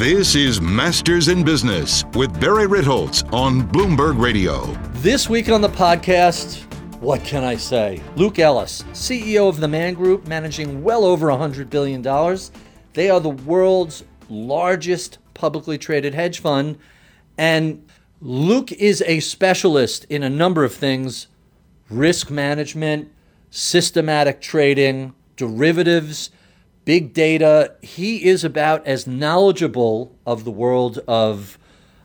This is Masters in Business with Barry Ritholtz on Bloomberg Radio. This week on the podcast, what can I say? Luke Ellis, CEO of the Man Group, managing well over $100 billion. They are the world's largest publicly traded hedge fund. And Luke is a specialist in a number of things risk management, systematic trading, derivatives big data. He is about as knowledgeable of the world of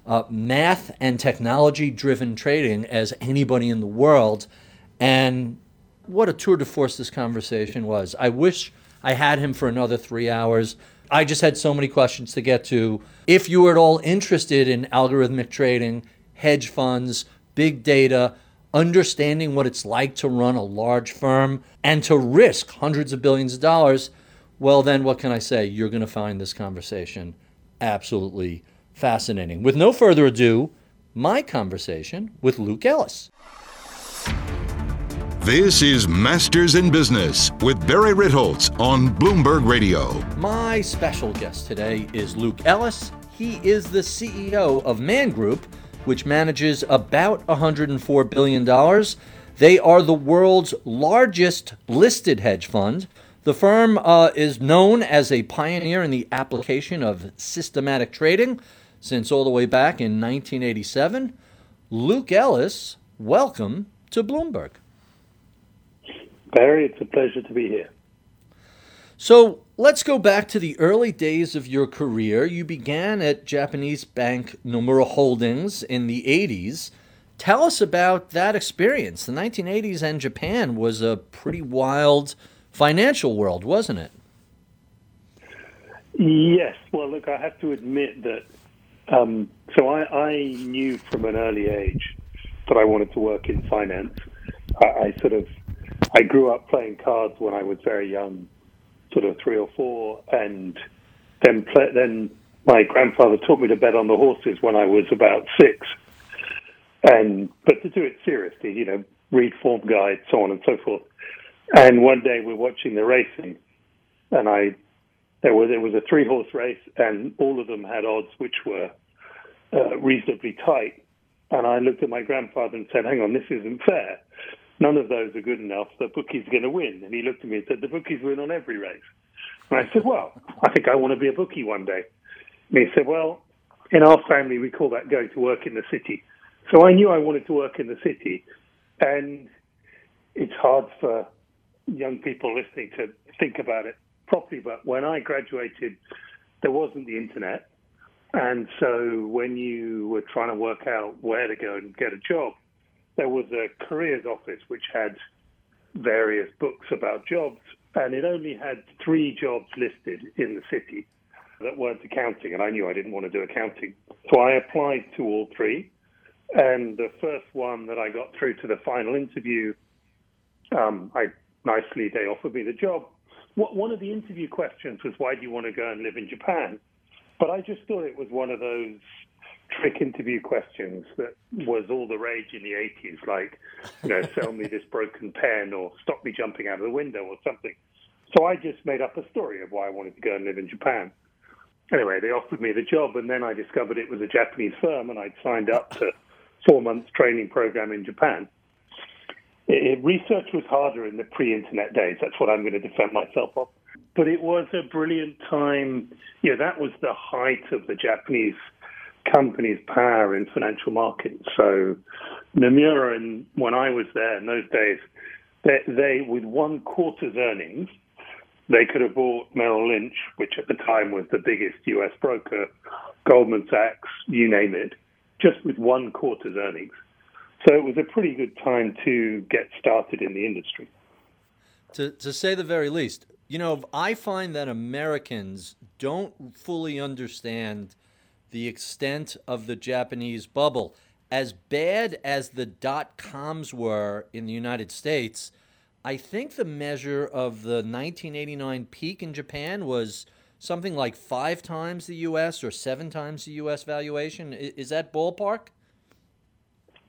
uh, math and technology driven trading as anybody in the world. And what a tour de force this conversation was. I wish I had him for another three hours. I just had so many questions to get to. If you are at all interested in algorithmic trading, hedge funds, big data, understanding what it's like to run a large firm and to risk hundreds of billions of dollars, well, then what can I say? You're going to find this conversation absolutely fascinating. With no further ado, my conversation with Luke Ellis. This is Masters in Business with Barry Ritholtz on Bloomberg Radio. My special guest today is Luke Ellis. He is the CEO of Man Group, which manages about $104 billion. They are the world's largest listed hedge fund the firm uh, is known as a pioneer in the application of systematic trading since all the way back in 1987. Luke Ellis, welcome to Bloomberg. Barry, it's a pleasure to be here. So let's go back to the early days of your career. You began at Japanese bank Nomura Holdings in the 80s. Tell us about that experience. The 1980s and Japan was a pretty wild financial world, wasn't it? Yes. Well, look, I have to admit that. Um, so I, I, knew from an early age that I wanted to work in finance. I, I sort of I grew up playing cards when I was very young, sort of three or four, and then play, then my grandfather taught me to bet on the horses when I was about six. And but to do it seriously, you know, read form guides, so on and so forth. And one day we're watching the racing, and I there was it was a three horse race, and all of them had odds which were uh, reasonably tight. And I looked at my grandfather and said, "Hang on, this isn't fair. None of those are good enough. The bookie's going to win." And he looked at me and said, "The bookies win on every race." And I said, "Well, I think I want to be a bookie one day." And he said, "Well, in our family, we call that going to work in the city." So I knew I wanted to work in the city, and it's hard for young people listening to think about it properly. But when I graduated, there wasn't the internet. And so when you were trying to work out where to go and get a job, there was a careers office which had various books about jobs. And it only had three jobs listed in the city that weren't accounting. And I knew I didn't want to do accounting. So I applied to all three. And the first one that I got through to the final interview, um, I nicely, they offered me the job. One of the interview questions was, why do you want to go and live in Japan? But I just thought it was one of those trick interview questions that was all the rage in the 80s, like, you know, sell me this broken pen or stop me jumping out of the window or something. So I just made up a story of why I wanted to go and live in Japan. Anyway, they offered me the job, and then I discovered it was a Japanese firm, and I'd signed up to four months training program in Japan. It, research was harder in the pre-internet days. That's what I'm going to defend myself on. But it was a brilliant time. You know, that was the height of the Japanese company's power in financial markets. So Nomura, and when I was there in those days, they, they with one quarter's earnings, they could have bought Merrill Lynch, which at the time was the biggest U.S. broker, Goldman Sachs, you name it, just with one quarter's earnings. So it was a pretty good time to get started in the industry. To, to say the very least, you know, I find that Americans don't fully understand the extent of the Japanese bubble. As bad as the dot coms were in the United States, I think the measure of the 1989 peak in Japan was something like five times the U.S. or seven times the U.S. valuation. Is that ballpark?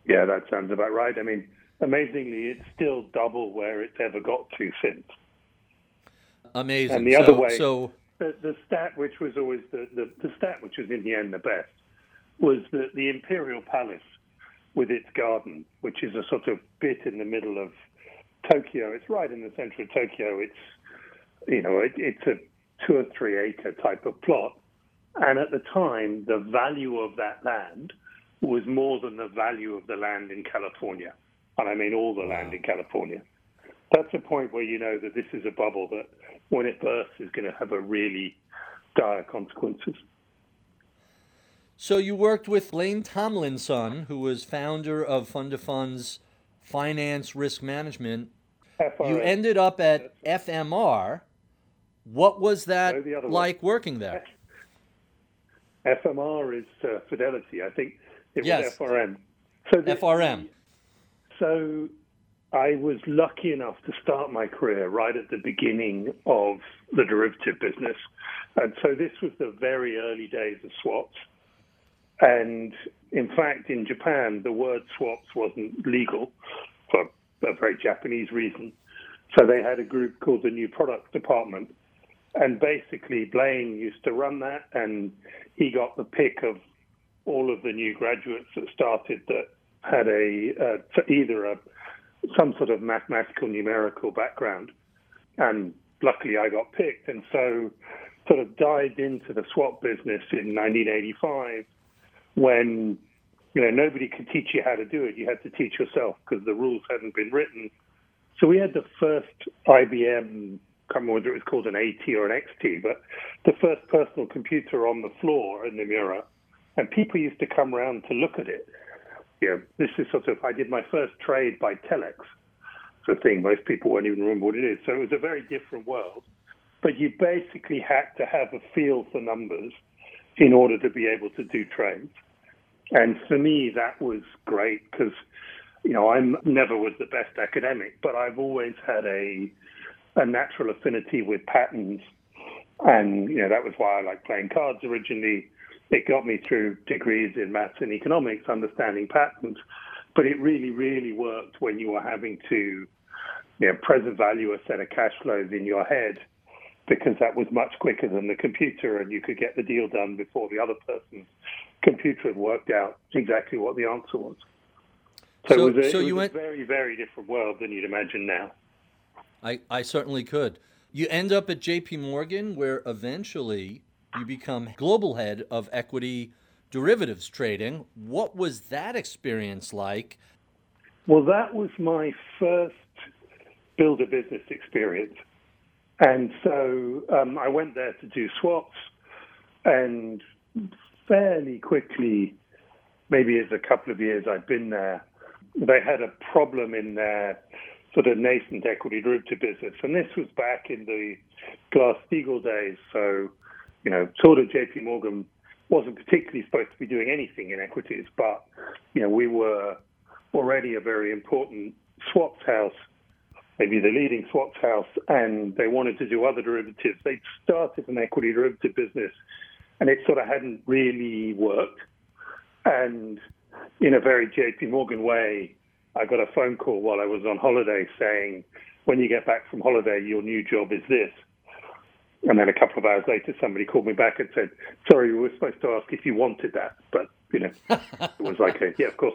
Yeah, that sounds about right. I mean, amazingly, it's still double where it's ever got to since. Amazing. And the so, other way, so the, the stat, which was always the, the, the stat, which was in the end the best, was that the Imperial Palace with its garden, which is a sort of bit in the middle of Tokyo. It's right in the center of Tokyo. It's you know it, it's a two or three acre type of plot, and at the time the value of that land was more than the value of the land in California, and I mean all the land in California. That's a point where you know that this is a bubble that when it bursts is going to have a really dire consequences. So you worked with Blaine Tomlinson, who was founder of Fund of Funds Financial Risk Management. FRM. You ended up at FMR. What was that No, the other one. like working there? FMR is uh, Fidelity. I think it Yes. was FRM. So the- FRM. So I was lucky enough to start my career right at the beginning of the derivative business. And so this was the very early days of swaps. And in fact, in Japan, the word swaps wasn't legal for a very Japanese reason. So they had a group called the New Products Department. And basically, Blaine used to run that, and he got the pick of all of the new graduates that started that had a uh, either a some sort of mathematical numerical background, and luckily I got picked, and so sort of dived into the swap business in 1985 when you know nobody could teach you how to do it. You had to teach yourself because the rules hadn't been written. So we had the first IBM. I can't remember whether it was called an AT or an XT, but the first personal computer on the floor in Nomura, and people used to come around to look at it you know, this is sort of, I did my first trade by telex. It's a thing most people won't even remember what it is. So it was a very different world. But you basically had to have a feel for numbers in order to be able to do trades. And for me, that was great because, you know, I never was the best academic, but I've always had a, a natural affinity with patterns. And, you know, that was why I liked playing cards originally it got me through degrees in maths and economics, understanding patterns. But it really, really worked when you were having to you know, present value a set of cash flows in your head because that was much quicker than the computer and you could get the deal done before the other person's computer had worked out exactly what the answer was. So, So- it was, a, so it was you a very, very different world than you'd imagine now. I, I certainly could. You end up at JP Morgan, where eventually you become global head of equity derivatives trading. What was that experience like? Well, that was my first build a business experience. And so um, I went there to do swaps, and fairly quickly, maybe as a couple of years I'd been there, they had a problem in their sort of nascent equity derivative business. And this was back in the Glass Steagall days. So, you know, sort of JP Morgan wasn't particularly supposed to be doing anything in equities, but, you know, we were already a very important swaps house, maybe the leading swaps house, and they wanted to do other derivatives. They'd started an equity derivative business, and it sort of hadn't really worked. And in a very JP Morgan way, I got a phone call while I was on holiday saying, when you get back from holiday, your new job is this. And then a couple of hours later, somebody called me back and said, sorry, we were supposed to ask if you wanted that. But, you know, it was like, a, yeah, of course,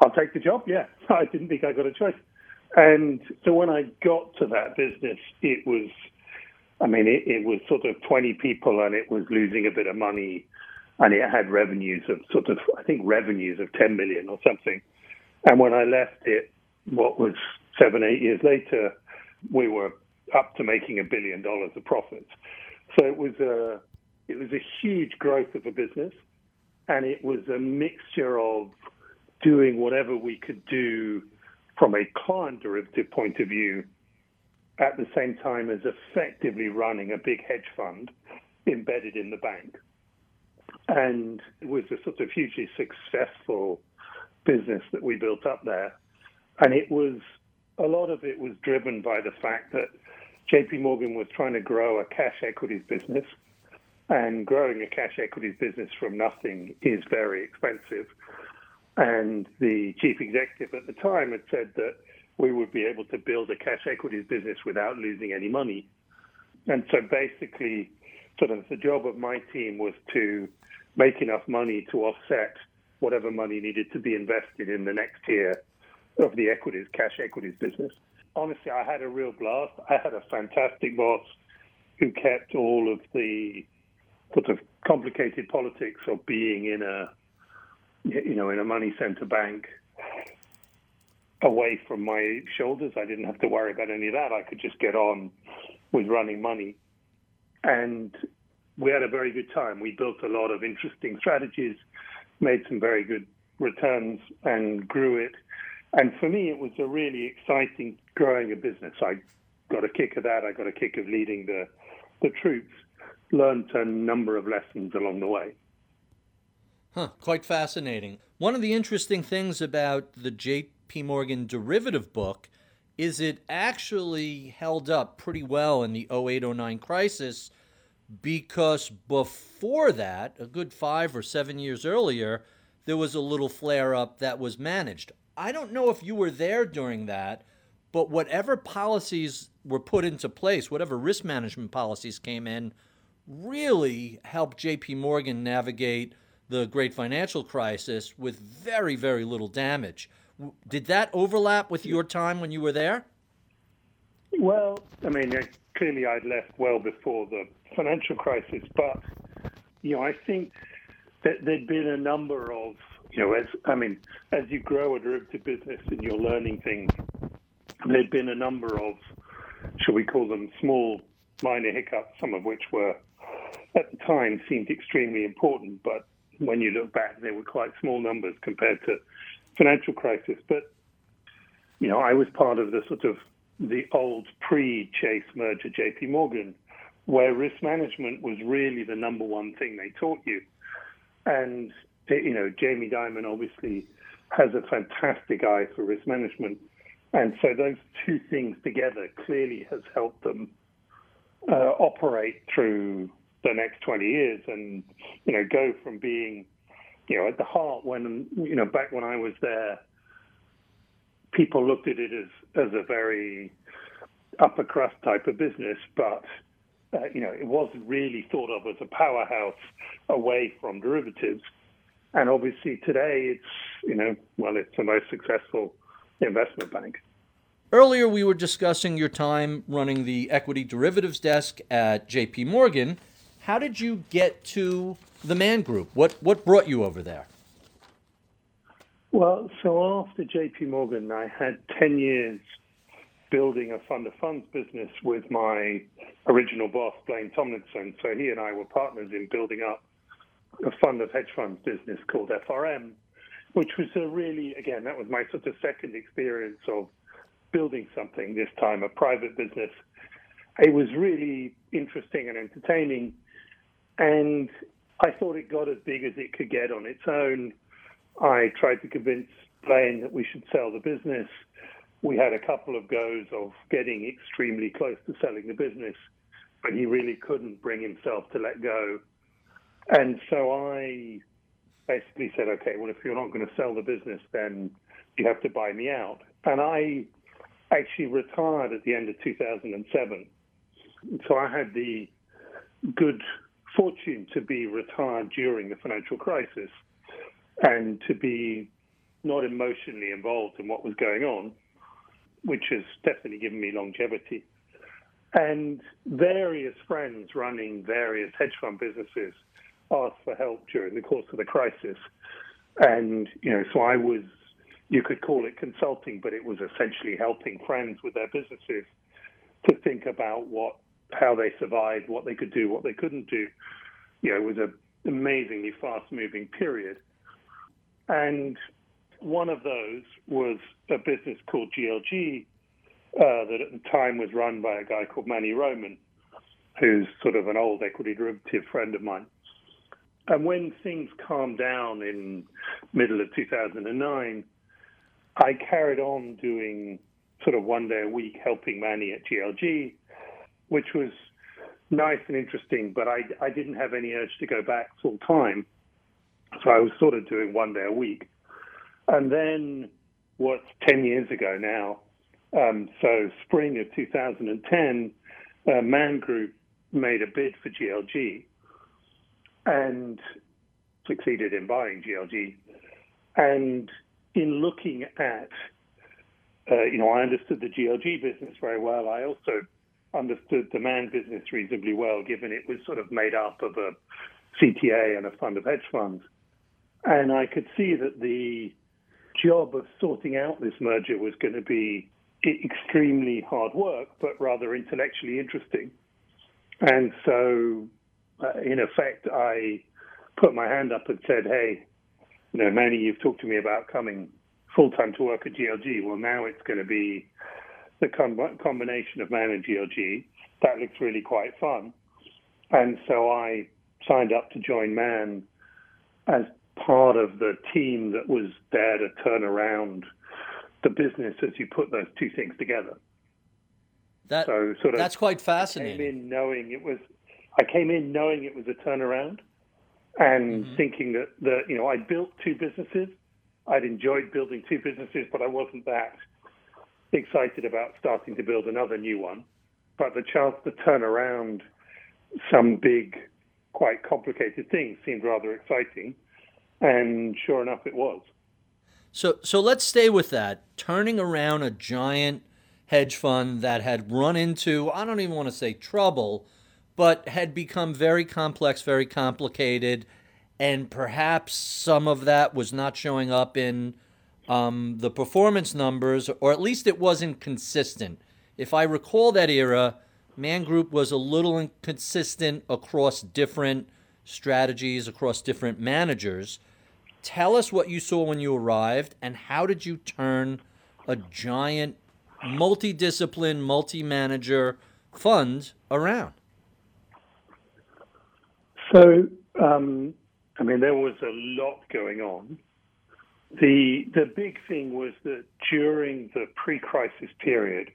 I'll take the job. Yeah, I didn't think I got a choice. And so when I got to that business, it was, I mean, it, it was sort of 20 people and it was losing a bit of money. And it had revenues of sort of, I think, revenues of 10 million or something. And when I left it, what was seven, eight years later, we were up to making a billion dollars of profits. So it was a, it was a huge growth of a business, and it was a mixture of doing whatever we could do from a client derivative point of view, at the same time as effectively running a big hedge fund embedded in the bank. And it was a sort of hugely successful business that we built up there. And it was a lot of it was driven by the fact that JP Morgan was trying to grow a cash equities business. And growing a cash equities business from nothing is very expensive. And the chief executive at the time had said that we would be able to build a cash equities business without losing any money. And so basically, sort of the job of my team was to make enough money to offset whatever money needed to be invested in the next tier of the equities, cash equities business. Honestly, I had a real blast. I had a fantastic boss who kept all of the sort of complicated politics of being in a, you know, in a money center bank away from my shoulders. I didn't have to worry about any of that. I could just get on with running money. And we had a very good time. We built a lot of interesting strategies, made some very good returns, and grew it. And for me, it was a really exciting growing a business. I got a kick of that. I got a kick of leading the, the troops, learned a number of lessons along the way. Huh, quite fascinating. One of the interesting things about the JP Morgan derivative book is it actually held up pretty well in the 08 09 crisis because before that, a good five or seven years earlier, there was a little flare up that was managed. I don't know if you were there during that, but whatever policies were put into place, whatever risk management policies came in, really helped JP Morgan navigate the great financial crisis with very, very little damage. Did that overlap with your time when you were there? Well, I mean, clearly I'd left well before the financial crisis, but you know, I think that there'd been a number of, you know, as I mean, as you grow a derivative business and you're learning things, there'd been a number of, shall we call them, small, minor hiccups, some of which were at the time seemed extremely important, but when you look back, they were quite small numbers compared to financial crisis. But you know, I was part of the sort of the old pre-Chase merger JP Morgan, where risk management was really the number one thing they taught you. And, you know, Jamie Dimon obviously has a fantastic eye for risk management. And so those two things together clearly has helped them uh, operate through the next 20 years and, you know, go from being, you know, at the heart when, you know, back when I was there, people looked at it as, as a very upper crust type of business, but uh, you know it wasn't really thought of as a powerhouse away from derivatives. And obviously today it's you know well it's the most successful investment bank. Earlier we were discussing your time running the equity derivatives desk at J.P. Morgan. How did you get to the Man Group? What what brought you over there? Well, so after JP Morgan, I had 10 years building a fund of funds business with my original boss, Blaine Tomlinson. So he and I were partners in building up a fund of hedge funds business called FRM, which was a really, again, that was my sort of second experience of building something, this time a private business. It was really interesting and entertaining. And I thought it got as big as it could get on its own. I tried to convince Blaine that we should sell the business. We had a couple of goes of getting extremely close to selling the business, but he really couldn't bring himself to let go. And so I basically said, okay, well, if you're not going to sell the business, then you have to buy me out. And I actually retired at the end of 2007. So I had the good fortune to be retired during the financial crisis and to be not emotionally involved in what was going on, which has definitely given me longevity. And various friends running various hedge fund businesses asked for help during the course of the crisis. And, you know, so I was, you could call it consulting, but it was essentially helping friends with their businesses to think about what, how they survived, what they could do, what they couldn't do. You know, it was an amazingly fast moving period. And one of those was a business called GLG uh, that at the time was run by a guy called Manny Roman, who's sort of an old equity derivative friend of mine. And when things calmed down in middle of 2009, I carried on doing sort of one day a week helping Manny at GLG, which was nice and interesting, but I, I didn't have any urge to go back full time. So I was sort of doing one day a week. And then, what's 10 years ago now, um, so spring of 2010, uh, Man Group made a bid for GLG and succeeded in buying GLG. And in looking at, uh, you know, I understood the GLG business very well. I also understood the Man business reasonably well, given it was sort of made up of a CTA and a fund of hedge funds. And I could see that the job of sorting out this merger was going to be extremely hard work, but rather intellectually interesting. And so, uh, in effect, I put my hand up and said, "Hey, you know, Manny, you've talked to me about coming full time to work at GLG. Well, now it's going to be the com- combination of Man and GLG. That looks really quite fun." And so I signed up to join Man as part of the team that was there to turn around the business as you put those two things together. That, so sort of that's quite fascinating. Came in knowing it was, I came in knowing it was a turnaround, and mm-hmm. thinking that that you know I built two businesses. I'd enjoyed building two businesses, but I wasn't that excited about starting to build another new one. But the chance to turn around some big, quite complicated things seemed rather exciting, and sure enough, it was. So, so let's stay with that. Turning around a giant hedge fund that had run into, I don't even want to say trouble, but had become very complex, very complicated, and perhaps some of that was not showing up in um, the performance numbers, or at least it wasn't consistent. If I recall that era, Man Group was a little inconsistent across different strategies, across different managers. Tell us what you saw when you arrived, and how did you turn a giant, multi-discipline, multi-manager fund around? So, um, I mean, there was a lot going on. The the big thing was that during the pre-crisis period,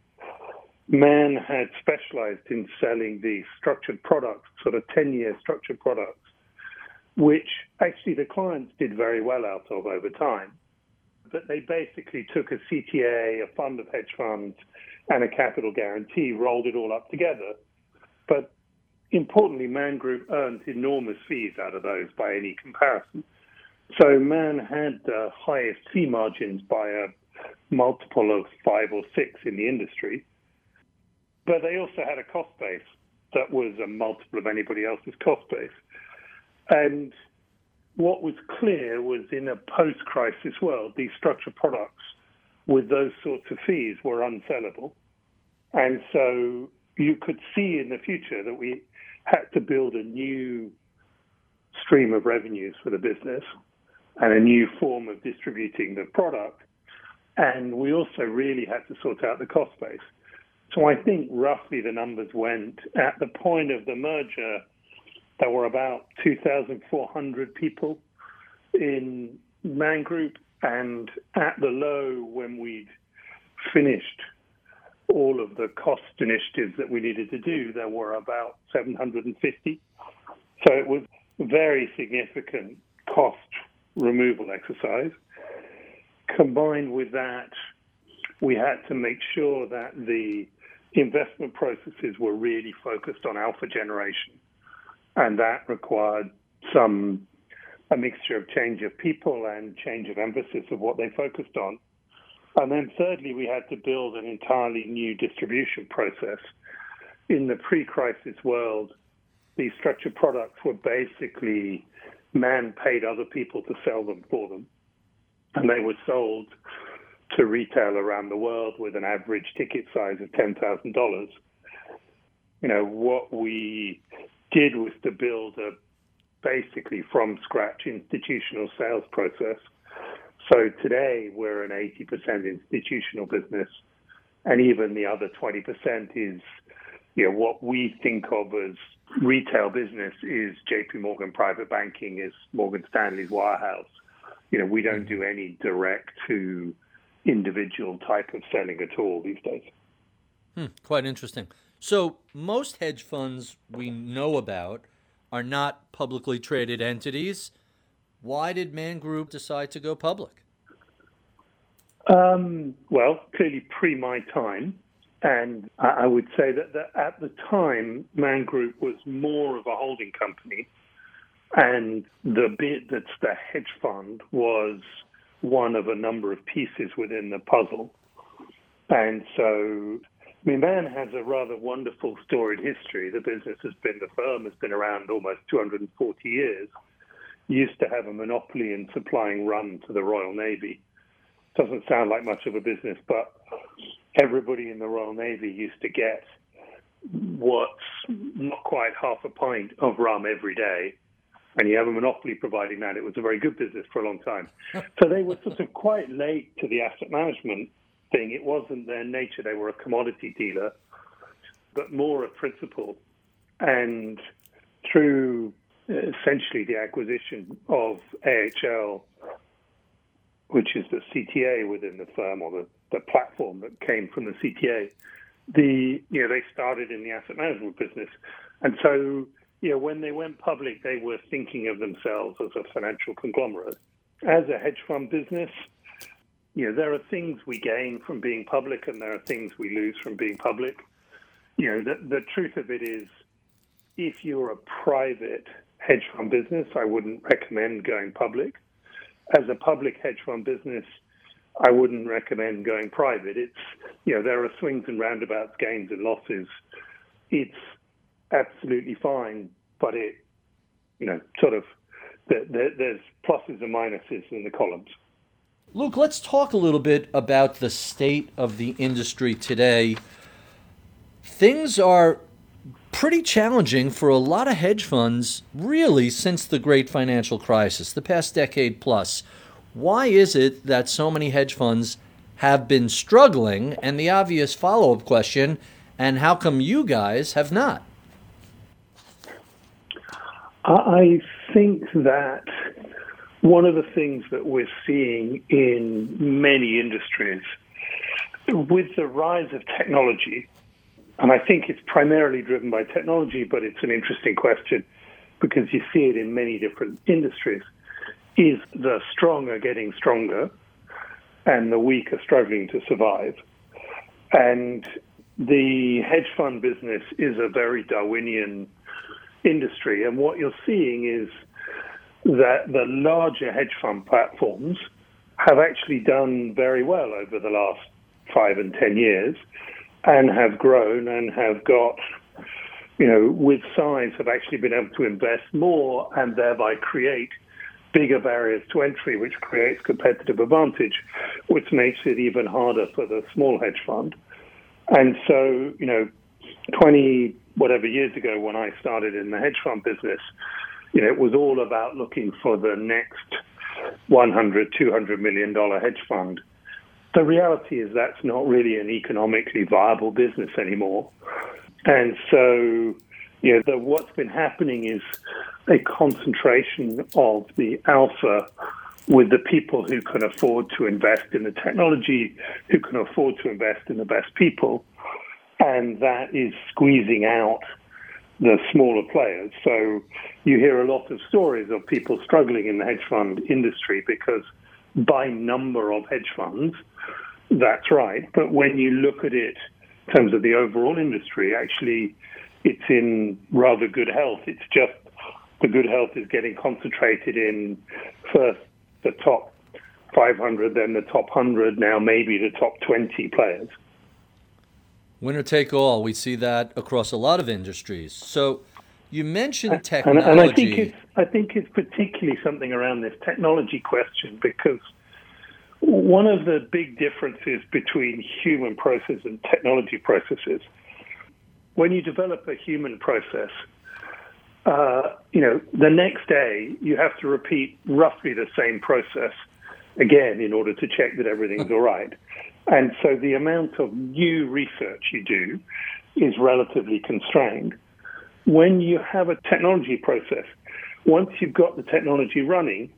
Man had specialized in selling these structured products, sort of 10-year structured products, which actually the clients did very well out of over time. But they basically took a CTA, a fund of hedge funds, and a capital guarantee, rolled it all up together. But importantly, Man Group earned enormous fees out of those by any comparison. So Man had the highest fee margins by a multiple of five or six in the industry. But they also had a cost base that was a multiple of anybody else's cost base. And what was clear was in a post crisis world, these structured products with those sorts of fees were unsellable. And so you could see in the future that we had to build a new stream of revenues for the business and a new form of distributing the product. And we also really had to sort out the cost base. So I think roughly the numbers went at the point of the merger, there were about 2,400 people in Man Group. And at the low, when we'd finished all of the cost initiatives that we needed to do, there were about 750. So it was a very significant cost removal exercise. Combined with that, we had to make sure that the investment processes were really focused on alpha generation. And that required some a mixture of change of people and change of emphasis of what they focused on. And then thirdly, we had to build an entirely new distribution process. In the pre-crisis world, these structured products were basically man paid other people to sell them for them. And they were sold to retail around the world with an average ticket size of $10,000. You know, what we did was to build a basically from scratch institutional sales process so today we're an 80% institutional business, and even the other 20% is, you know, what we think of as retail business is JP Morgan private banking, is Morgan Stanley's wirehouse. You know, we don't do any direct to individual type of selling at all these days. Hmm, quite interesting. So most hedge funds we know about are not publicly traded entities why did Man Group decide to go public? Um, well, clearly pre my time, And I would say that, that at the time, Man Group was more of a holding company, and the bit that's the hedge fund was one of a number of pieces within the puzzle. And so, I mean, Man has a rather wonderful storied history. The business has been, the firm has been around almost 240 years. Used to have a monopoly in supplying rum to the Royal Navy. Doesn't sound like much of a business, but everybody in the Royal Navy used to get what's not quite half a pint of rum every day. And you have a monopoly providing that. It was a very good business for a long time. so they were sort of quite late to the asset management thing. It wasn't their nature. They were a commodity dealer, but more a principal. And through uh, essentially the acquisition of AHL, which is the CTA within the firm or the, the platform that came from the CTA, the you know they started in the asset management business, and so you know when they went public, they were thinking of themselves as a financial conglomerate. As a hedge fund business, you know, there are things we gain from being public and there are things we lose from being public. You know, the, the truth of it is, if you're a private hedge fund business, I wouldn't recommend going public. As a public hedge fund business, I wouldn't recommend going private. It's, you know, there are swings and roundabouts, gains and losses. It's absolutely fine, but it, you know, sort of, there's pluses and minuses in the columns. Luke, let's talk a little bit about the state of the industry today. Things are pretty challenging for a lot of hedge funds, really, since the great financial crisis, the past decade plus. Why is it that so many hedge funds have been struggling? And the obvious follow up question and how come you guys have not? I think that one of the things that we're seeing in many industries with the rise of technology, and I think it's primarily driven by technology, but it's an interesting question because you see it in many different industries, is the strong are getting stronger and the weak are struggling to survive. And the hedge fund business is a very Darwinian industry. And what you're seeing is that the larger hedge fund platforms have actually done very well over the last five and ten years and have grown and have got, you know, with size, have actually been able to invest more and thereby create bigger barriers to entry, which creates competitive advantage, which makes it even harder for the small hedge fund. And so, you know, 20 whatever years ago when I started in the hedge fund business, you know, it was all about looking for the next 100, 200 million dollar hedge fund. The reality is that's not really an economically viable business anymore. And so, you know, the, what's been happening is a concentration of the alpha with the people who can afford to invest in the technology, who can afford to invest in the best people. And that is squeezing out the smaller players. So you hear a lot of stories of people struggling in the hedge fund industry because by number of hedge funds, that's right. But when you look at it in terms of the overall industry, actually, it's in rather good health. It's just the good health is getting concentrated in first the top 500, then the top 100, now maybe the top 20 players winner take all. We see that across a lot of industries. So you mentioned technology. And, and I think it's I think it's particularly something around this technology question because one of the big differences between human process and technology processes, when you develop a human process, uh, you know, the next day you have to repeat roughly the same process again in order to check that everything's all right. And so the amount of new research you do is relatively constrained. When you have a technology process, once you've got the technology running,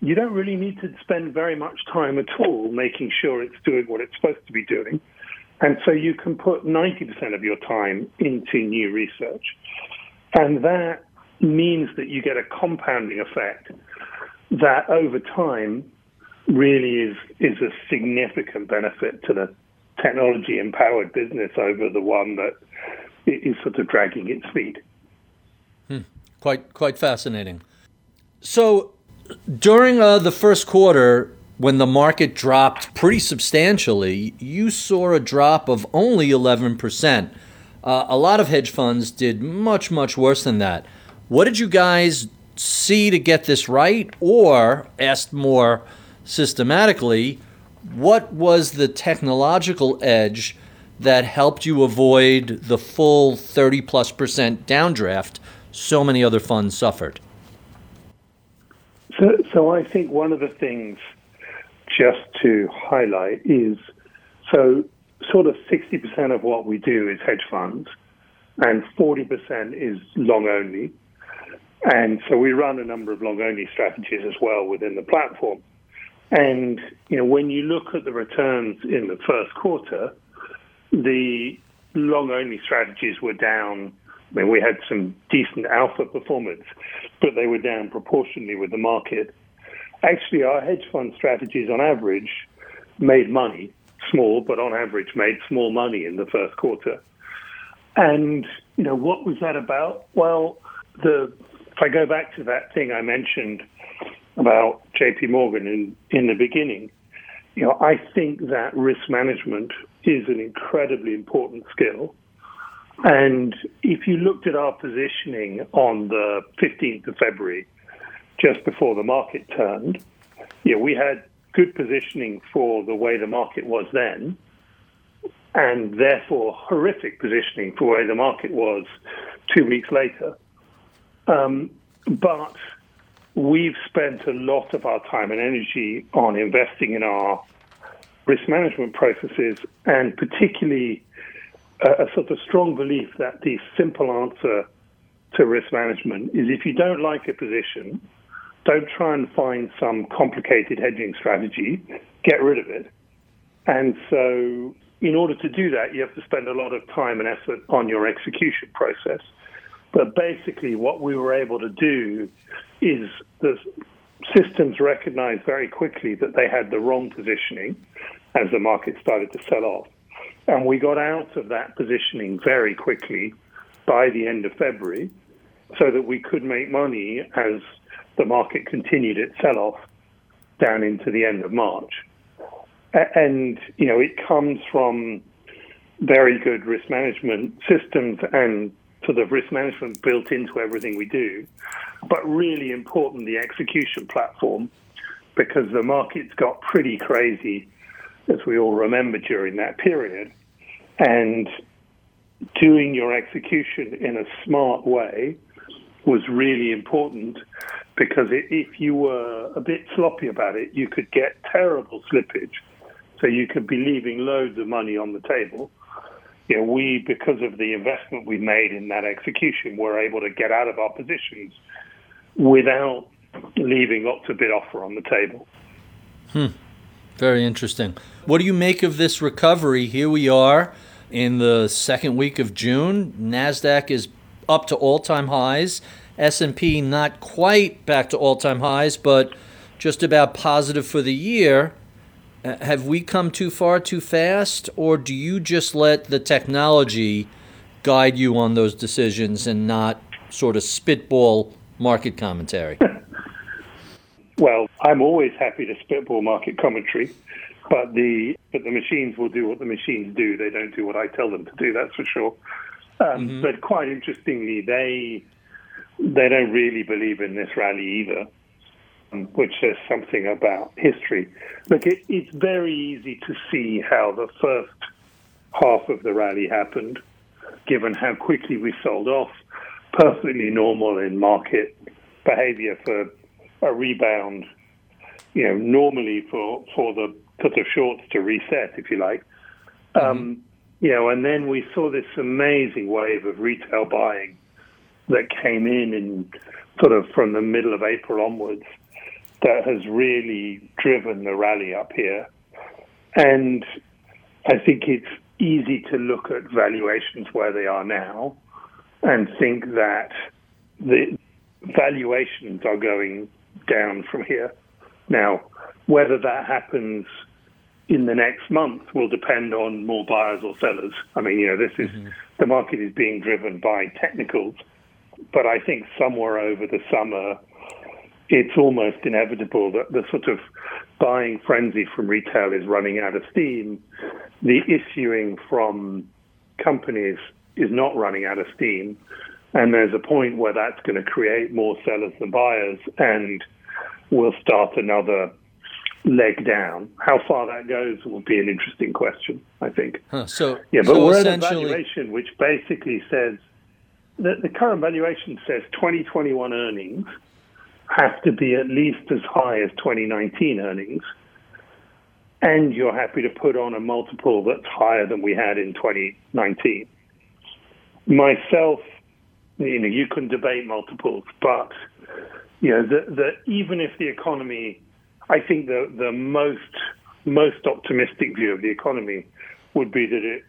you don't really need to spend very much time at all making sure it's doing what it's supposed to be doing. And so you can put 90% of your time into new research. And that means that you get a compounding effect that over time really is is a significant benefit to the technology empowered business over the one that is sort of dragging its feet. Hmm. Quite quite fascinating. So during uh, the first quarter, when the market dropped pretty substantially, you saw a drop of only 11%. Uh, a lot of hedge funds did much, much worse than that. What did you guys see to get this right? Or, asked more systematically, what was the technological edge that helped you avoid the full 30 plus percent downdraft so many other funds suffered? So, so I think one of the things just to highlight is so sort of 60% of what we do is hedge funds and 40% is long only. And so we run a number of long only strategies as well within the platform. And you know, when you look at the returns in the first quarter, the long only strategies were down. I mean, we had some decent alpha performance, but they were down proportionally with the market. Actually, our hedge fund strategies on average made money, small, but on average made small money in the first quarter. And, you know, what was that about? Well, the if I go back to that thing I mentioned about JP Morgan in, in the beginning, you know, I think that risk management is an incredibly important skill. And if you looked at our positioning on the 15th of February, just before the market turned, you know, we had good positioning for the way the market was then, and therefore horrific positioning for where the market was two weeks later. Um, but we've spent a lot of our time and energy on investing in our risk management processes, and particularly a, a sort of strong belief that the simple answer to risk management is if you don't like a position, don't try and find some complicated hedging strategy, get rid of it. And so, in order to do that, you have to spend a lot of time and effort on your execution process. But basically, what we were able to do is the systems recognized very quickly that they had the wrong positioning as the market started to sell off. And we got out of that positioning very quickly by the end of February so that we could make money as the market continued its sell off down into the end of March. And, you know, it comes from very good risk management systems and sort of risk management built into everything we do, but really important the execution platform because the markets got pretty crazy, as we all remember during that period. And doing your execution in a smart way was really important because if you were a bit sloppy about it, you could get terrible slippage. So you could be leaving loads of money on the table you know, we, because of the investment we've made in that execution, were able to get out of our positions without leaving lots of bid offer on the table. Hmm. Very interesting. What do you make of this recovery? Here we are in the second week of June. Nasdaq is up to all-time highs. S&P not quite back to all-time highs, but just about positive for the year. Uh, have we come too far too fast, or do you just let the technology guide you on those decisions and not sort of spitball market commentary? well, I'm always happy to spitball market commentary, but the but the machines will do what the machines do. They don't do what I tell them to do. That's for sure. Um, mm-hmm. But quite interestingly, they they don't really believe in this rally either which says something about history. Look, it, it's very easy to see how the first half of the rally happened, given how quickly we sold off. Perfectly normal in market behavior for a rebound. You know, normally for for the sort of shorts to reset, if you like. Mm-hmm. Um, you know, and then we saw this amazing wave of retail buying that came in in sort of from the middle of April onwards that has really driven the rally up here. And I think it's easy to look at valuations where they are now and think that the valuations are going down from here. Now, whether that happens in the next month will depend on more buyers or sellers. I mean, you know, this is mm-hmm. the market is being driven by technicals, but I think somewhere over the summer, it's almost inevitable that the sort of buying frenzy from retail is running out of steam. The issuing from companies is not running out of steam. And there's a point where that's going to create more sellers than buyers, and we'll start another leg down. How far that goes will be an interesting question, I think. Huh, so yeah, but so we're at a valuation which basically says that the current valuation says 2021 earnings have to be at least as high as 2019 earnings, and you're happy to put on a multiple that's higher than we had in 2019. Myself, you know, you can debate multiples, but you know, the, the, even if the economy, I think the the most most optimistic view of the economy would be that it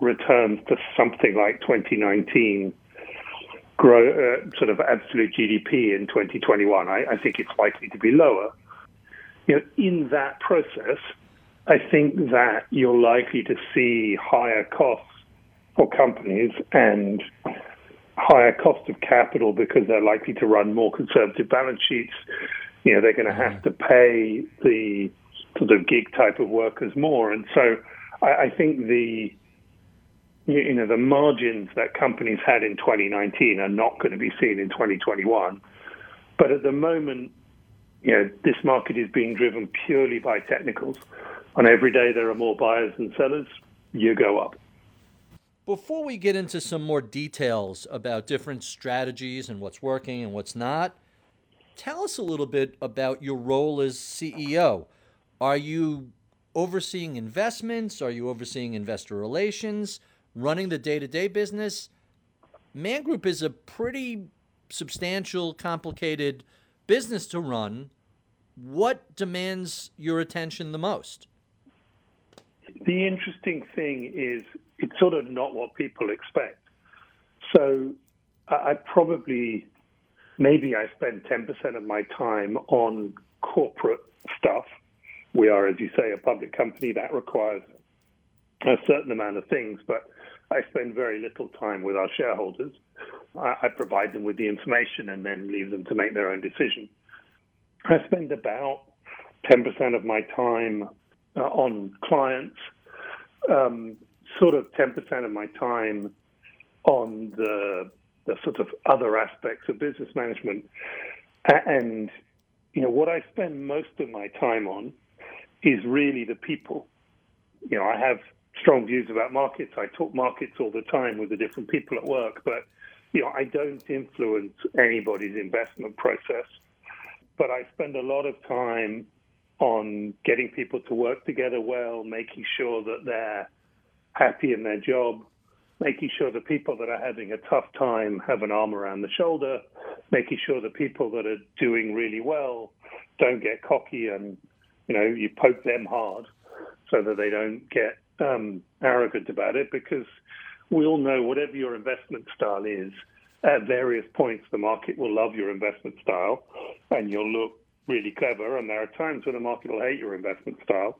returns to something like 2019 grow uh, sort of absolute GDP in 2021. I, I, think it's likely to be lower. You know, in that process, I think that you're likely to see higher costs for companies and higher cost of capital because they're likely to run more conservative balance sheets. You know, they're going to have to pay the sort of gig type of workers more, and so I, I think the you know, the margins that companies had in 2019 are not going to be seen in 2021. But at the moment, you know, this market is being driven purely by technicals. On every day there are more buyers than sellers, you go up. Before we get into some more details about different strategies and what's working and what's not, tell us a little bit about your role as CEO. Are you overseeing investments? Are you overseeing investor relations? Running the day to day business, Man Group is a pretty substantial, complicated business to run. What demands your attention the most? The interesting thing is it's sort of not what people expect. So I probably, maybe I spend 10% of my time on corporate stuff. We are, as you say, a public company that requires a certain amount of things, but I spend very little time with our shareholders. I, I provide them with the information and then leave them to make their own decision. I spend about 10% of my time uh, on clients, um, sort of 10% of my time on the, the sort of other aspects of business management. And, you know, what I spend most of my time on is really the people. You know, I have strong views about markets. I talk markets all the time with the different people at work, but you know, I don't influence anybody's investment process. But I spend a lot of time on getting people to work together well, making sure that they're happy in their job, making sure the people that are having a tough time have an arm around the shoulder, making sure the people that are doing really well don't get cocky and you know you poke them hard so that they don't get um, arrogant about it because we all know whatever your investment style is, at various points the market will love your investment style and you'll look really clever. And there are times when the market will hate your investment style.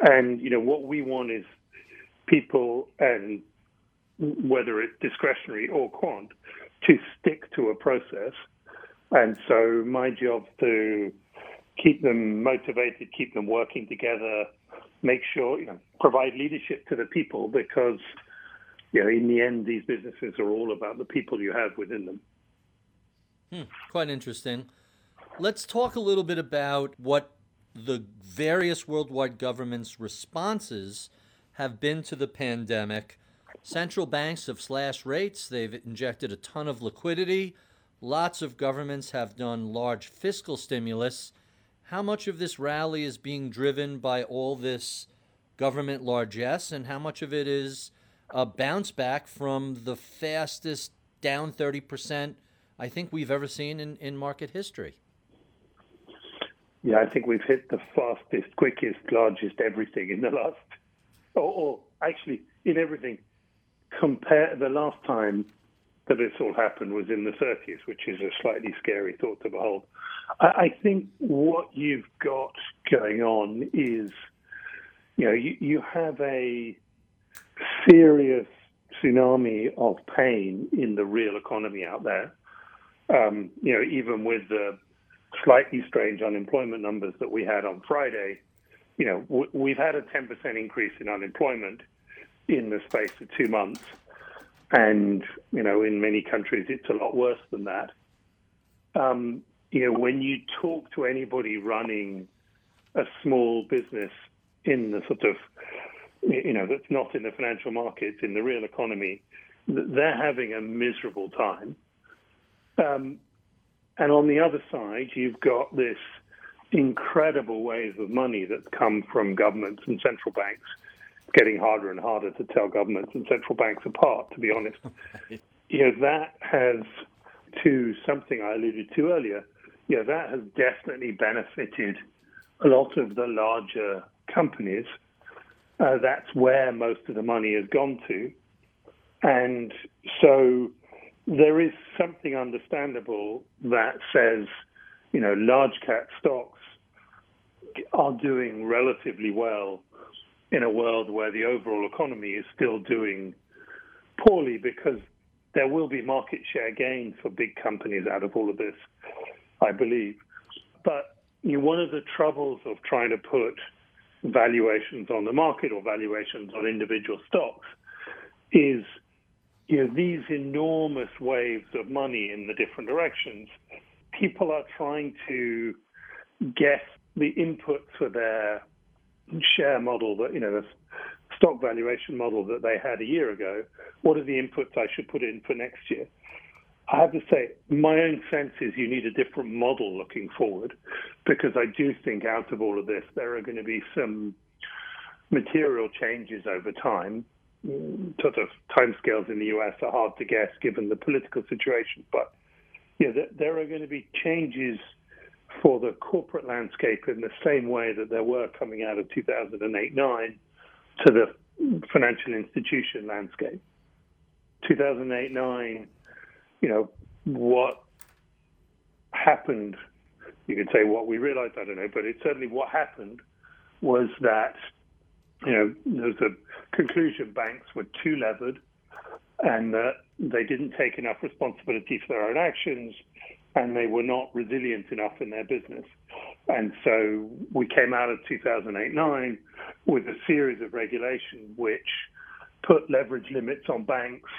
And, you know, what we want is people, and whether it's discretionary or quant, to stick to a process. And so my job to keep them motivated, keep them working together, make sure, you know, provide leadership to the people because, you know, in the end, these businesses are all about the people you have within them. Hmm, quite interesting. Let's talk a little bit about what the various worldwide governments' responses have been to the pandemic. Central banks have slashed rates, they've injected a ton of liquidity. Lots of governments have done large fiscal stimulus how much of this rally is being driven by all this government largesse, and how much of it is a bounce back from the fastest down 30% I think we've ever seen in, in market history? Yeah, I think we've hit the fastest, quickest, largest everything in the last, or, or actually in everything. Compare the last time that this all happened was in the 30s, which is a slightly scary thought to behold. I think what you've got going on is you know, you, you have a serious tsunami of pain in the real economy out there. Um, you know, even with the slightly strange unemployment numbers that we had on Friday, you know, w- we've had a 10% increase in unemployment in the space of two months. And, you know, in many countries, it's a lot worse than that. Um, you know, when you talk to anybody running a small business in the sort of, you know, that's not in the financial markets, in the real economy, they're having a miserable time. Um, and on the other side, you've got this incredible wave of money that's come from governments and central banks. Getting harder and harder to tell governments and central banks apart, to be honest. you know, that has, to something I alluded to earlier, you know, that has definitely benefited a lot of the larger companies. Uh, that's where most of the money has gone to. And so there is something understandable that says, you know, large cap stocks are doing relatively well in a world where the overall economy is still doing poorly because there will be market share gains for big companies out of all of this, I believe. But you know, one of the troubles of trying to put valuations on the market or valuations on individual stocks is you know these enormous waves of money in the different directions people are trying to guess the inputs for their share model that you know the stock valuation model that they had a year ago what are the inputs i should put in for next year I have to say, my own sense is you need a different model looking forward because I do think out of all of this, there are going to be some material changes over time. Sort of timescales in the US are hard to guess given the political situation, but know, there are going to be changes for the corporate landscape in the same way that there were coming out of 2008 9 to the financial institution landscape. 2008 9 you know, what happened, you could say what we realized, I don't know, but it's certainly what happened was that, you know, there was a conclusion banks were too levered and that they didn't take enough responsibility for their own actions and they were not resilient enough in their business. And so we came out of 2008 9 with a series of regulation which put leverage limits on banks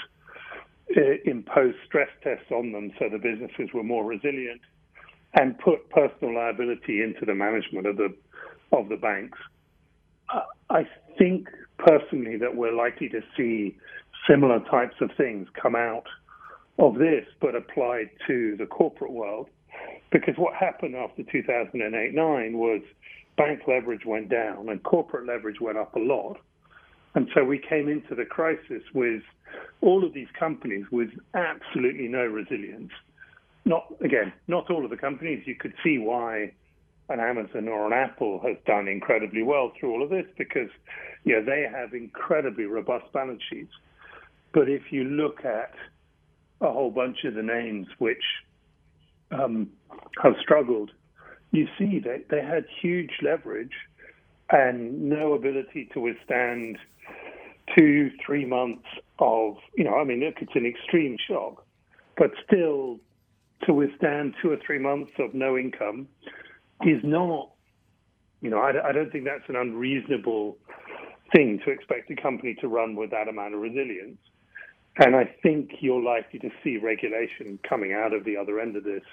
eh, imposed stress tests on them so the businesses were more resilient and put personal liability into the management of the of the banks. I think personally that we're likely to see similar types of things come out of this, but applied to the corporate world. Because what happened after 2008 9 was bank leverage went down and corporate leverage went up a lot. And so we came into the crisis with all of these companies with absolutely no resilience. Not again, not all of the companies. You could see why an Amazon or an Apple has done incredibly well through all of this because you know, they have incredibly robust balance sheets. But if you look at a whole bunch of the names which um, have struggled, you see that they had huge leverage and no ability to withstand two, three months of, you know, I mean, look, it's an extreme shock, but still to withstand two or three months of no income is not, you know, I, I don't think that's an unreasonable thing to expect a company to run with that amount of resilience. And I think you're likely to see regulation coming out of the other end of this,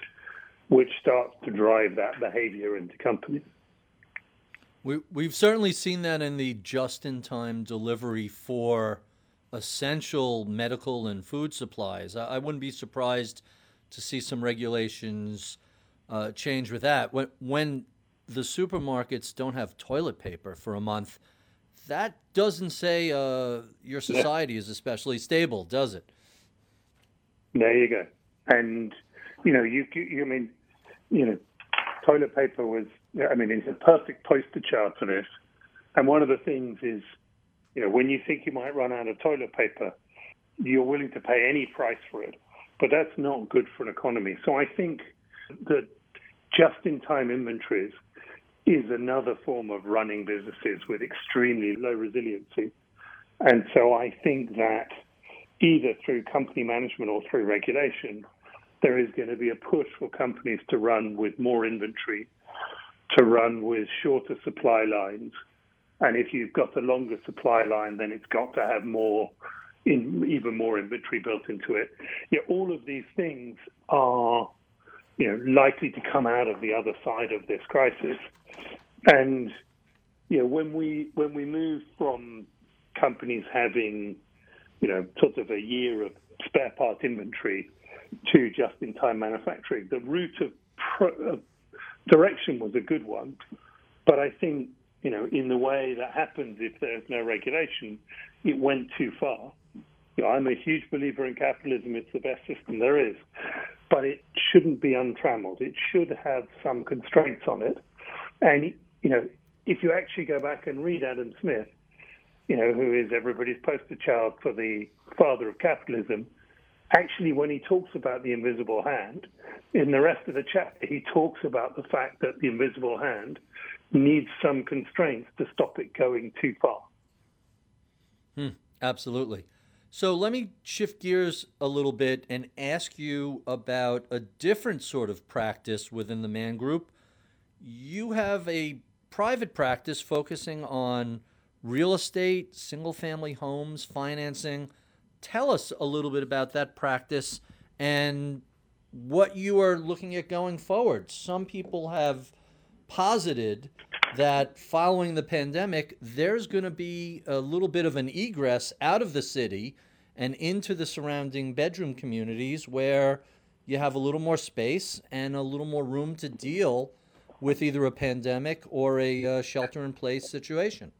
which starts to drive that behavior into companies. We, we've certainly seen that in the just in time delivery for essential medical and food supplies. I, I wouldn't be surprised to see some regulations uh, change with that. When, when the supermarkets don't have toilet paper for a month, that doesn't say uh, your society yeah. is especially stable, does it? There you go. And, you know, you, you I mean, you know, toilet paper was I mean, it's a perfect poster child for this. And one of the things is, you know, when you think you might run out of toilet paper, you're willing to pay any price for it. But that's not good for an economy. So I think that just in time inventories is another form of running businesses with extremely low resiliency. And so I think that either through company management or through regulation, there is going to be a push for companies to run with more inventory, to run with shorter supply lines. And if you've got a longer supply line, then it's got to have more, in, even more inventory built into it. Yeah, all of these things are, you know, likely to come out of the other side of this crisis. And you know, when we when we move from companies having, you know, sort of a year of spare part inventory to just-in-time manufacturing. The route of, pro- direction was a good one, but I think you know, in the way that happens if there's no regulation, it went too far. You know, I'm a huge believer in capitalism. It's the best system there is, but it shouldn't be untrammeled. It should have some constraints on it. And you know, if you actually go back and read Adam Smith, you know, who is everybody's poster child for the father of capitalism, actually, when he talks about the invisible hand, in the rest of the chapter, he talks about the fact that the invisible hand needs some constraints to stop it going too far. Hmm, absolutely. So let me shift gears a little bit and ask you about a different sort of practice within the Man Group. You have a private practice focusing on real estate, single family homes, financing. Tell us a little bit about that practice and what you are looking at going forward. Some people have posited that following the pandemic, there's going to be a little bit of an egress out of the city and into the surrounding bedroom communities where you have a little more space and a little more room to deal with either a pandemic or a uh, shelter in place situation.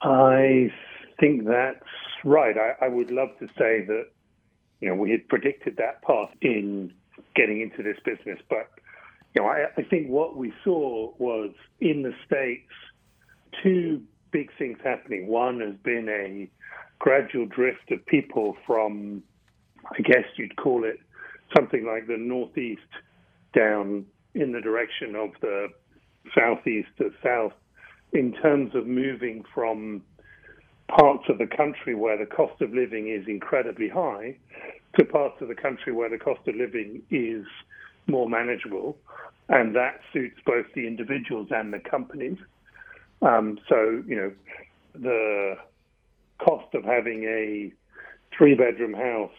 I think that's right. I, I, would love to say that, you know, we had predicted that path in getting into this business, but, you know, I, I think what we saw was in the States, two big things happening. One has been a gradual drift of people from, I guess you'd call it something like the Northeast down in the direction of the Southeast to South in terms of moving from parts of the country where the cost of living is incredibly high to parts of the country where the cost of living is more manageable. And that suits both the individuals and the companies. Um, so, you know, the cost of having a three bedroom house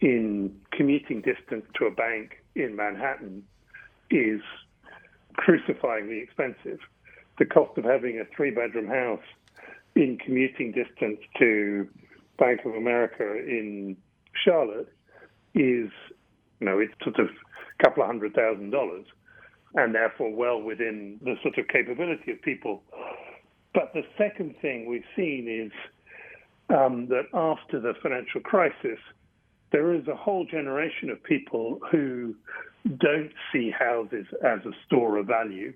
in commuting distance to a bank in Manhattan is crucifyingly expensive the cost of having a three bedroom house in commuting distance to Bank of America in Charlotte is, you know, it's sort of a couple of hundred thousand dollars and therefore well within the sort of capability of people. But the second thing we've seen is um, that after the financial crisis, there is a whole generation of people who don't see houses as a store of value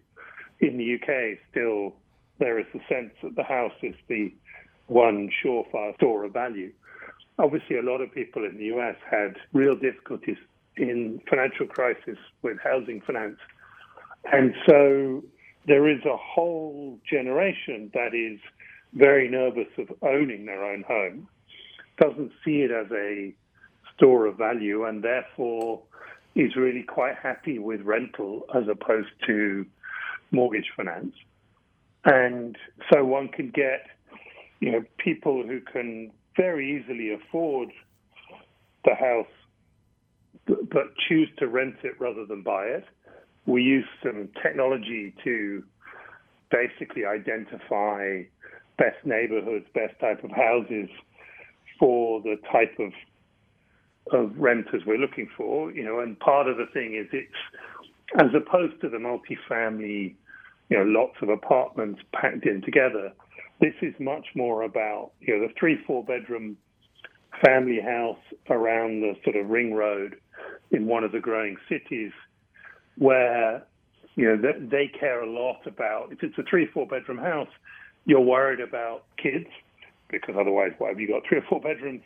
in the UK, still there is the sense that the house is the one surefire store of value. Obviously, a lot of people in the US had real difficulties in financial crisis with housing finance. And so there is a whole generation that is very nervous of owning their own home, doesn't see it as a store of value, and therefore is really quite happy with rental as opposed to mortgage finance. And so one can get, you know, people who can very easily afford the house, but choose to rent it rather than buy it. We use some technology to basically identify best neighborhoods, best type of houses for the type of of renters we're looking for, you know, and part of the thing is it's as opposed to the multifamily, you know, lots of apartments packed in together. This is much more about, you know, the three, four bedroom family house around the sort of ring road in one of the growing cities where, you know, they, they care a lot about, if it's a three, four bedroom house, you're worried about kids because otherwise, why have you got three or four bedrooms?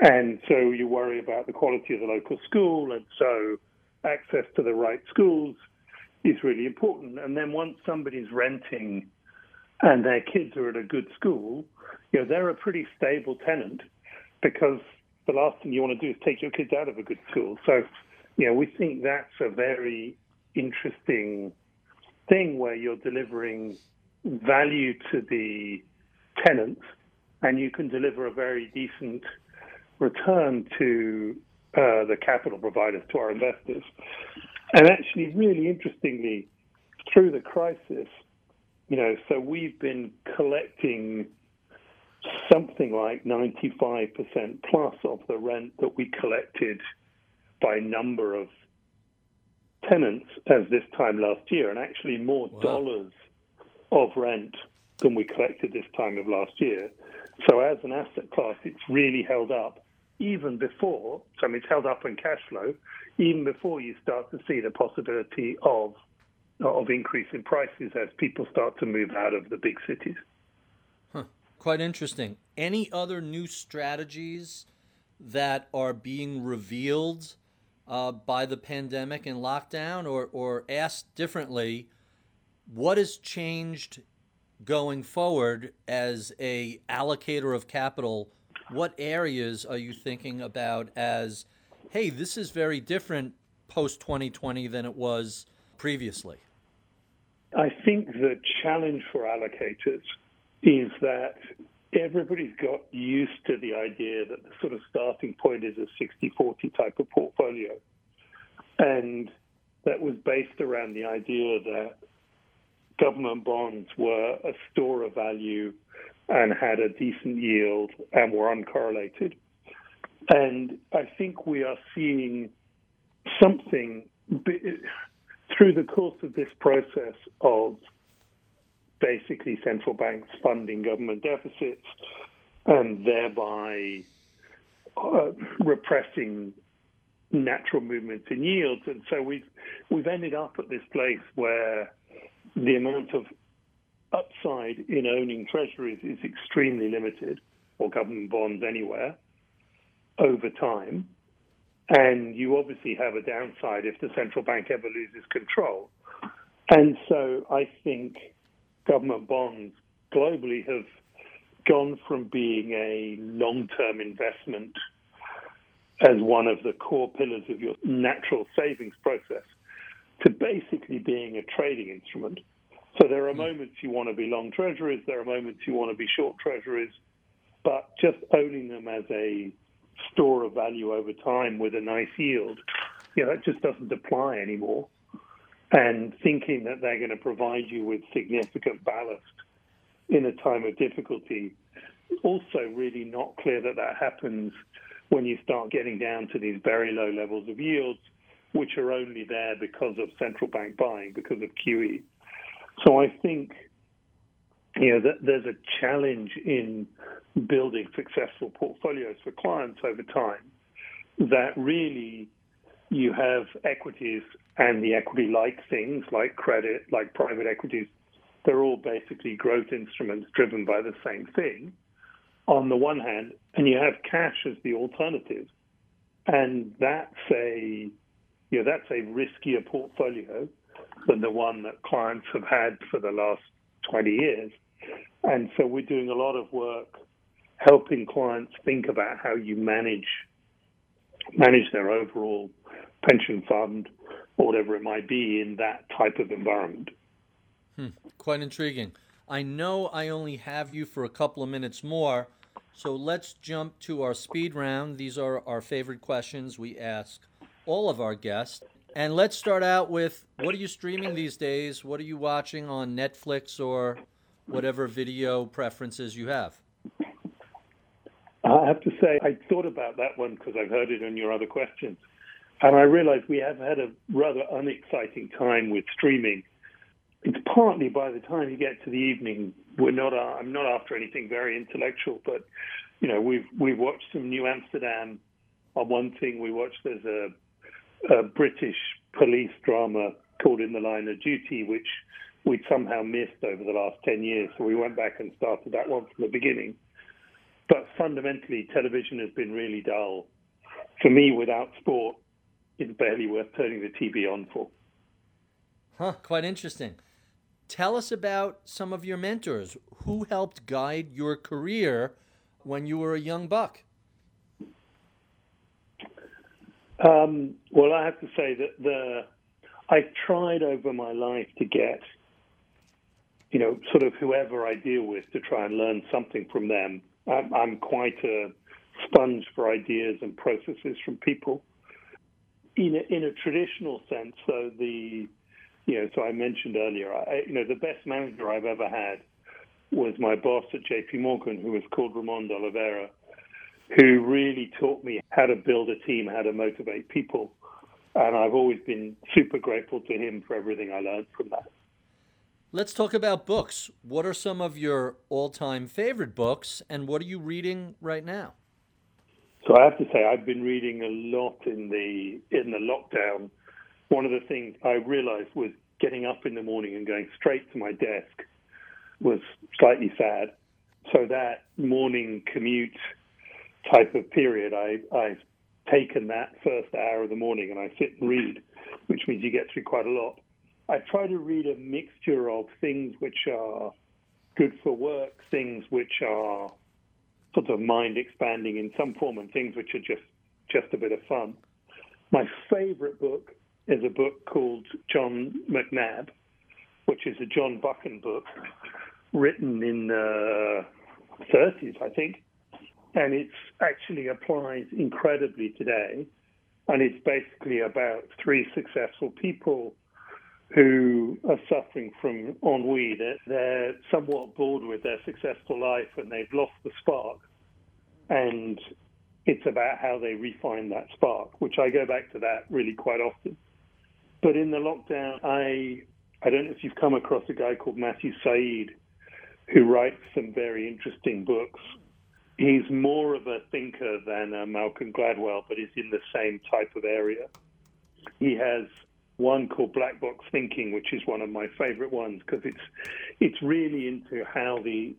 And so you worry about the quality of the local school. And so access to the right schools is really important. And then once somebody's renting and their kids are at a good school, you know, they're a pretty stable tenant because the last thing you want to do is take your kids out of a good school. So, you know, we think that's a very interesting thing where you're delivering value to the tenants and you can deliver a very decent return to uh, the capital providers, to our investors. And actually, really interestingly, through the crisis, you know, so we've been collecting something like 95% plus of the rent that we collected by number of tenants as this time last year, and actually more wow. dollars of rent than we collected this time of last year. So as an asset class, it's really held up even before, so I mean, it's held up in cash flow, even before you start to see the possibility of of increase in prices as people start to move out of the big cities. Huh. Quite interesting. Any other new strategies that are being revealed uh, by the pandemic and lockdown, or, or asked differently, what has changed going forward as a allocator of capital? What areas are you thinking about as, hey, this is very different post 2020 than it was previously? I think the challenge for allocators is that everybody's got used to the idea that the sort of starting point is a 60 40 type of portfolio. And that was based around the idea that government bonds were a store of value and had a decent yield and were uncorrelated. And I think we are seeing something through the course of this process of basically central banks funding government deficits and thereby uh, repressing natural movements in yields. And so we've we've ended up at this place where the amount of upside in owning treasuries is extremely limited, or government bonds anywhere, over time. And you obviously have a downside if the central bank ever loses control. And so I think government bonds globally have gone from being a long term investment as one of the core pillars of your natural savings process to basically being a trading instrument. So there are hmm. moments you want to be long treasuries, there are moments you want to be short treasuries, but just owning them as a store of value over time with a nice yield, you know, that just doesn't apply anymore. And thinking that they're going to provide you with significant ballast in a time of difficulty, also really not clear that that happens when you start getting down to these very low levels of yields, which are only there because of central bank buying, because of QE. So I think you know that there's a challenge in building successful portfolios for clients over time that really you have equities and the equity like things like credit, like private equities, they're all basically growth instruments driven by the same thing on the one hand, and you have cash as the alternative. And that's a you know, that's a riskier portfolio than the one that clients have had for the last 20 years. And so we're doing a lot of work helping clients think about how you manage manage their overall pension fund or whatever it might be in that type of environment. Hmm. Quite intriguing. I know I only have you for a couple of minutes more, so let's jump to our speed round. These are our favorite questions we ask all of our guests. And let's start out with what are you streaming these days? What are you watching on Netflix or whatever video preferences you have? I have to say, I thought about that one because I've heard it in your other questions. And I realized we have had a rather unexciting time with streaming. It's partly by the time you get to the evening, we're not. Uh, I'm not after anything very intellectual, but you know, we've we've watched some New Amsterdam. On one thing, we watched there's a, a British police drama called In the Line of Duty, which we'd somehow missed over the last 10 years. So we went back and started that one from the beginning. But fundamentally, television has been really dull. For me, without sport, it's barely worth turning the TV on for. Huh, quite interesting. Tell us about some of your mentors. Who helped guide your career when you were a young buck? Um, well, I have to say that the I've tried over my life to get, you know, sort of whoever I deal with to try and learn something from them. I'm, I'm quite a sponge for ideas and processes from people. In a, in a traditional sense, so the, you know, so I mentioned earlier, I, you know, the best manager I've ever had was my boss at JP Morgan, who was called Ramon de Oliveira, who really taught me how to build a team, how to motivate people. And I've always been super grateful to him for everything I learned from that. Let's talk about books. What are some of your all time favorite books, and what are you reading right now? So I have to say, I've been reading a lot in the in the lockdown. One of the things I realized was getting up in the morning and going straight to my desk was slightly sad. So that morning commute type of period, I, I've taken that first hour of the morning and I sit and read, which means you get through quite a lot. I try to read a mixture of things which are good for work, things which are sort of mind expanding in some form, and things which are just just a bit of fun. My favorite book is a book called John Macnab, which is a John Buchan book written in the 30s, I think, and it actually applies incredibly today. And it's basically about three successful people who are suffering from ennui. They're, they're somewhat bored with their successful life and they've lost the spark. And it's about how they refine that spark, which I go back to that really quite often. But in the lockdown, I I don't know if you've come across a guy called Matthew Syed, who writes some very interesting books he's more of a thinker than uh, Malcolm Gladwell, but he's in the same type of area. He has one called Black Box Thinking, which is one of my favorite ones because it's it's really into how the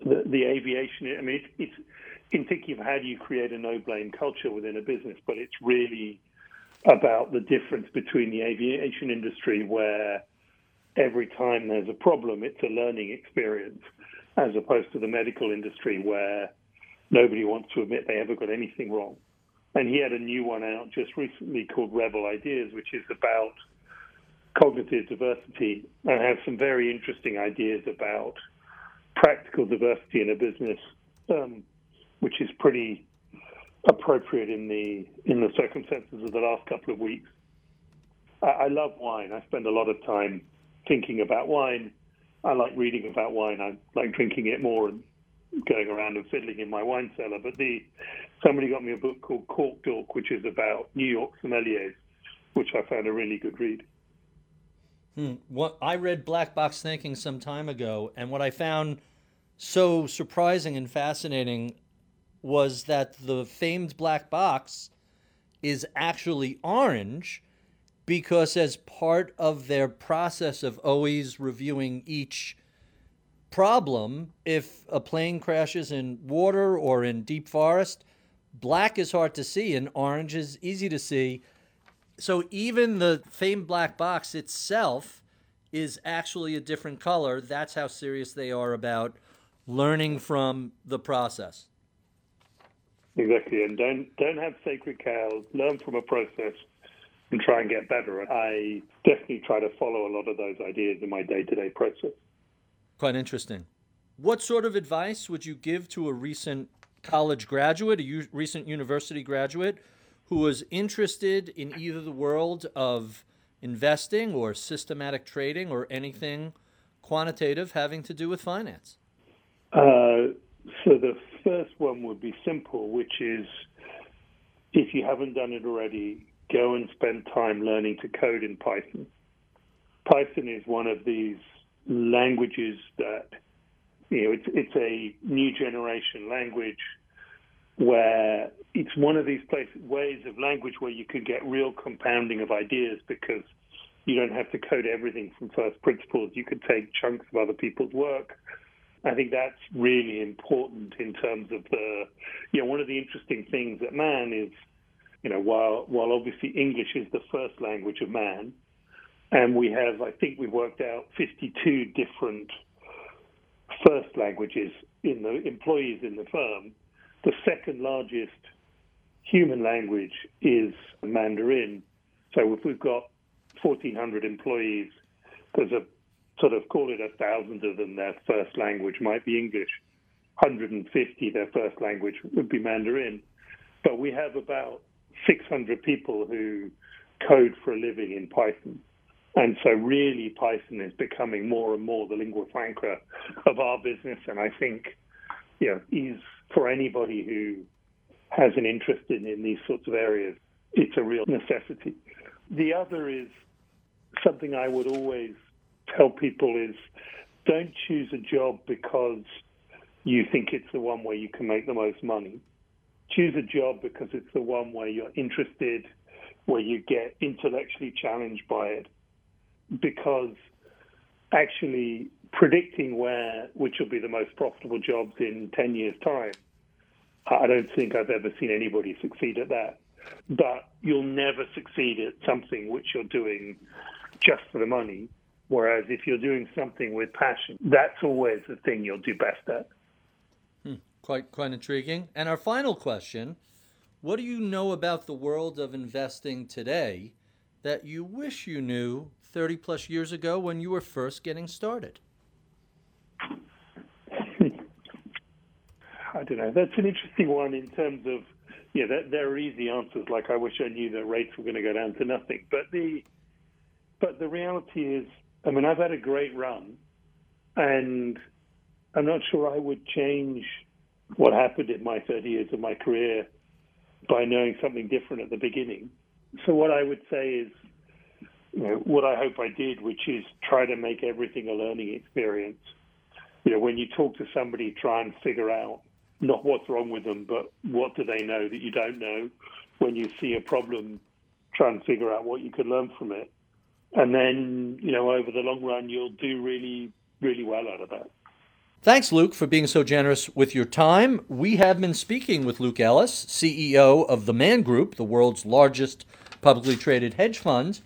the, the aviation. I mean, it's, it's in thinking of how do you create a no blame culture within a business, but it's really about the difference between the aviation industry where every time there's a problem, it's a learning experience as opposed to the medical industry where nobody wants to admit they ever got anything wrong. And he had a new one out just recently called Rebel Ideas, which is about cognitive diversity and has some very interesting ideas about practical diversity in a business, um, which is pretty appropriate in the in the circumstances of the last couple of weeks. I, I love wine. I spend a lot of time thinking about wine I like reading about wine. I like drinking it more and going around and fiddling in my wine cellar. But the somebody got me a book called Cork Dork, which is about New York sommeliers, which I found a really good read. Hmm. What I read Black Box Thinking some time ago, and what I found so surprising and fascinating was that the famed black box is actually orange because as part of their process of always reviewing each problem, if a plane crashes in water or in deep forest, black is hard to see and orange is easy to see. So even the famed black box itself is actually a different color. That's how serious they are about learning from the process. Exactly, and don't don't have sacred cows. Learn from a process and try and get better. I definitely try to follow a lot of those ideas in my day to day process. Quite interesting. What sort of advice would you give to a recent college graduate, a u- recent university graduate, who was interested in either the world of investing or systematic trading or anything quantitative having to do with finance? Uh, so the first one would be simple, which is if you haven't done it already, go and spend time learning to code in Python. Python is one of these languages that, you know, it's, it's a new generation language where it's one of these places, ways of language where you can get real compounding of ideas because you don't have to code everything from first principles. You can take chunks of other people's work. I think that's really important in terms of the, you know, one of the interesting things at Man is you know, while while obviously English is the first language of Man, And we have, I think, we've worked out 52 different first languages in the employees in the firm. The second largest human language is Mandarin. So if we've got 1,400 employees, there's a sort of call it a thousand of them, their first language might be English. 150, their first language would be Mandarin. But we have about 600 people who code for a living in Python. And so, really, Python is becoming more and more the lingua franca of our business. And I think, you know, is for anybody who has an interest in, in these sorts of areas, it's a real necessity. The other is something I would always tell people is don't choose a job because you think it's the one where you can make the most money. Choose a job because it's the one where you're interested, where you get intellectually challenged by it. Because actually predicting where which will be the most profitable jobs in 10 years time I don't think I've ever seen anybody succeed at that. But you'll never succeed at something which you're doing just for the money. Whereas if you're doing something with passion, that's always the thing you'll do best at. Quite quite intriguing. And our final question, what do you know about the world of investing today that you wish you knew 30 plus years ago when you were first getting started? I don't know. That's an interesting one in terms of, yeah, that, there are easy answers. Like I wish I knew that rates were going to go down to nothing. But the, but the reality is, I mean, I've had a great run, and I'm not sure I would change what happened in my 30 years of my career by knowing something different at the beginning. So what I would say is, you know, what I hope I did, which is try to make everything a learning experience. You know, when you talk to somebody, try and figure out not what's wrong with them, but what do they know that you don't know. When you see a problem, try and figure out what you could learn from it. And then, you know, over the long run, you'll do really, really well out of that. Thanks, Luke, for being so generous with your time. We have been speaking with Luke Ellis, CEO of the Man Group, the world's largest publicly traded hedge fund.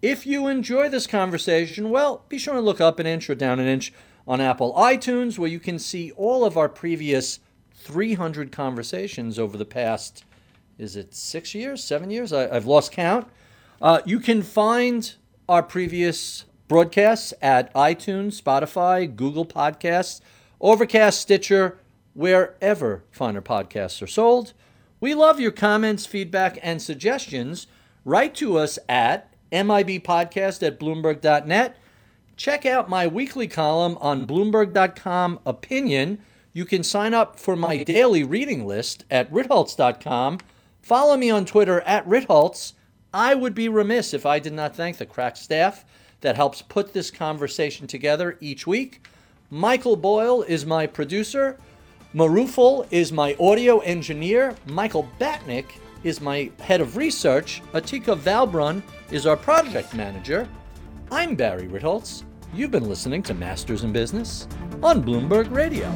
If you enjoy this conversation, well, be sure to look up an inch or down an inch on Apple iTunes, where you can see all of our previous 300 conversations over the past, is it six years, seven years? I, have lost count. Uh, you can find our previous broadcasts at iTunes, Spotify, Google Podcasts, Overcast, Stitcher, wherever finer podcasts are sold. We love your comments, feedback, and suggestions. Write to us at mibpodcast at bloomberg.net. Check out my weekly column on bloomberg.com opinion you can sign up for my daily reading list at ritholtz.com. Follow me on Twitter at ritholtz. I would be remiss if I did not thank the crack staff that helps put this conversation together each week. Michael Boyle is my producer. Marufel is my audio engineer. Michael Batnick is my head of research. Atika Valbrun is our project manager. I'm Barry Ritholtz. You've been listening to Masters in Business on Bloomberg Radio.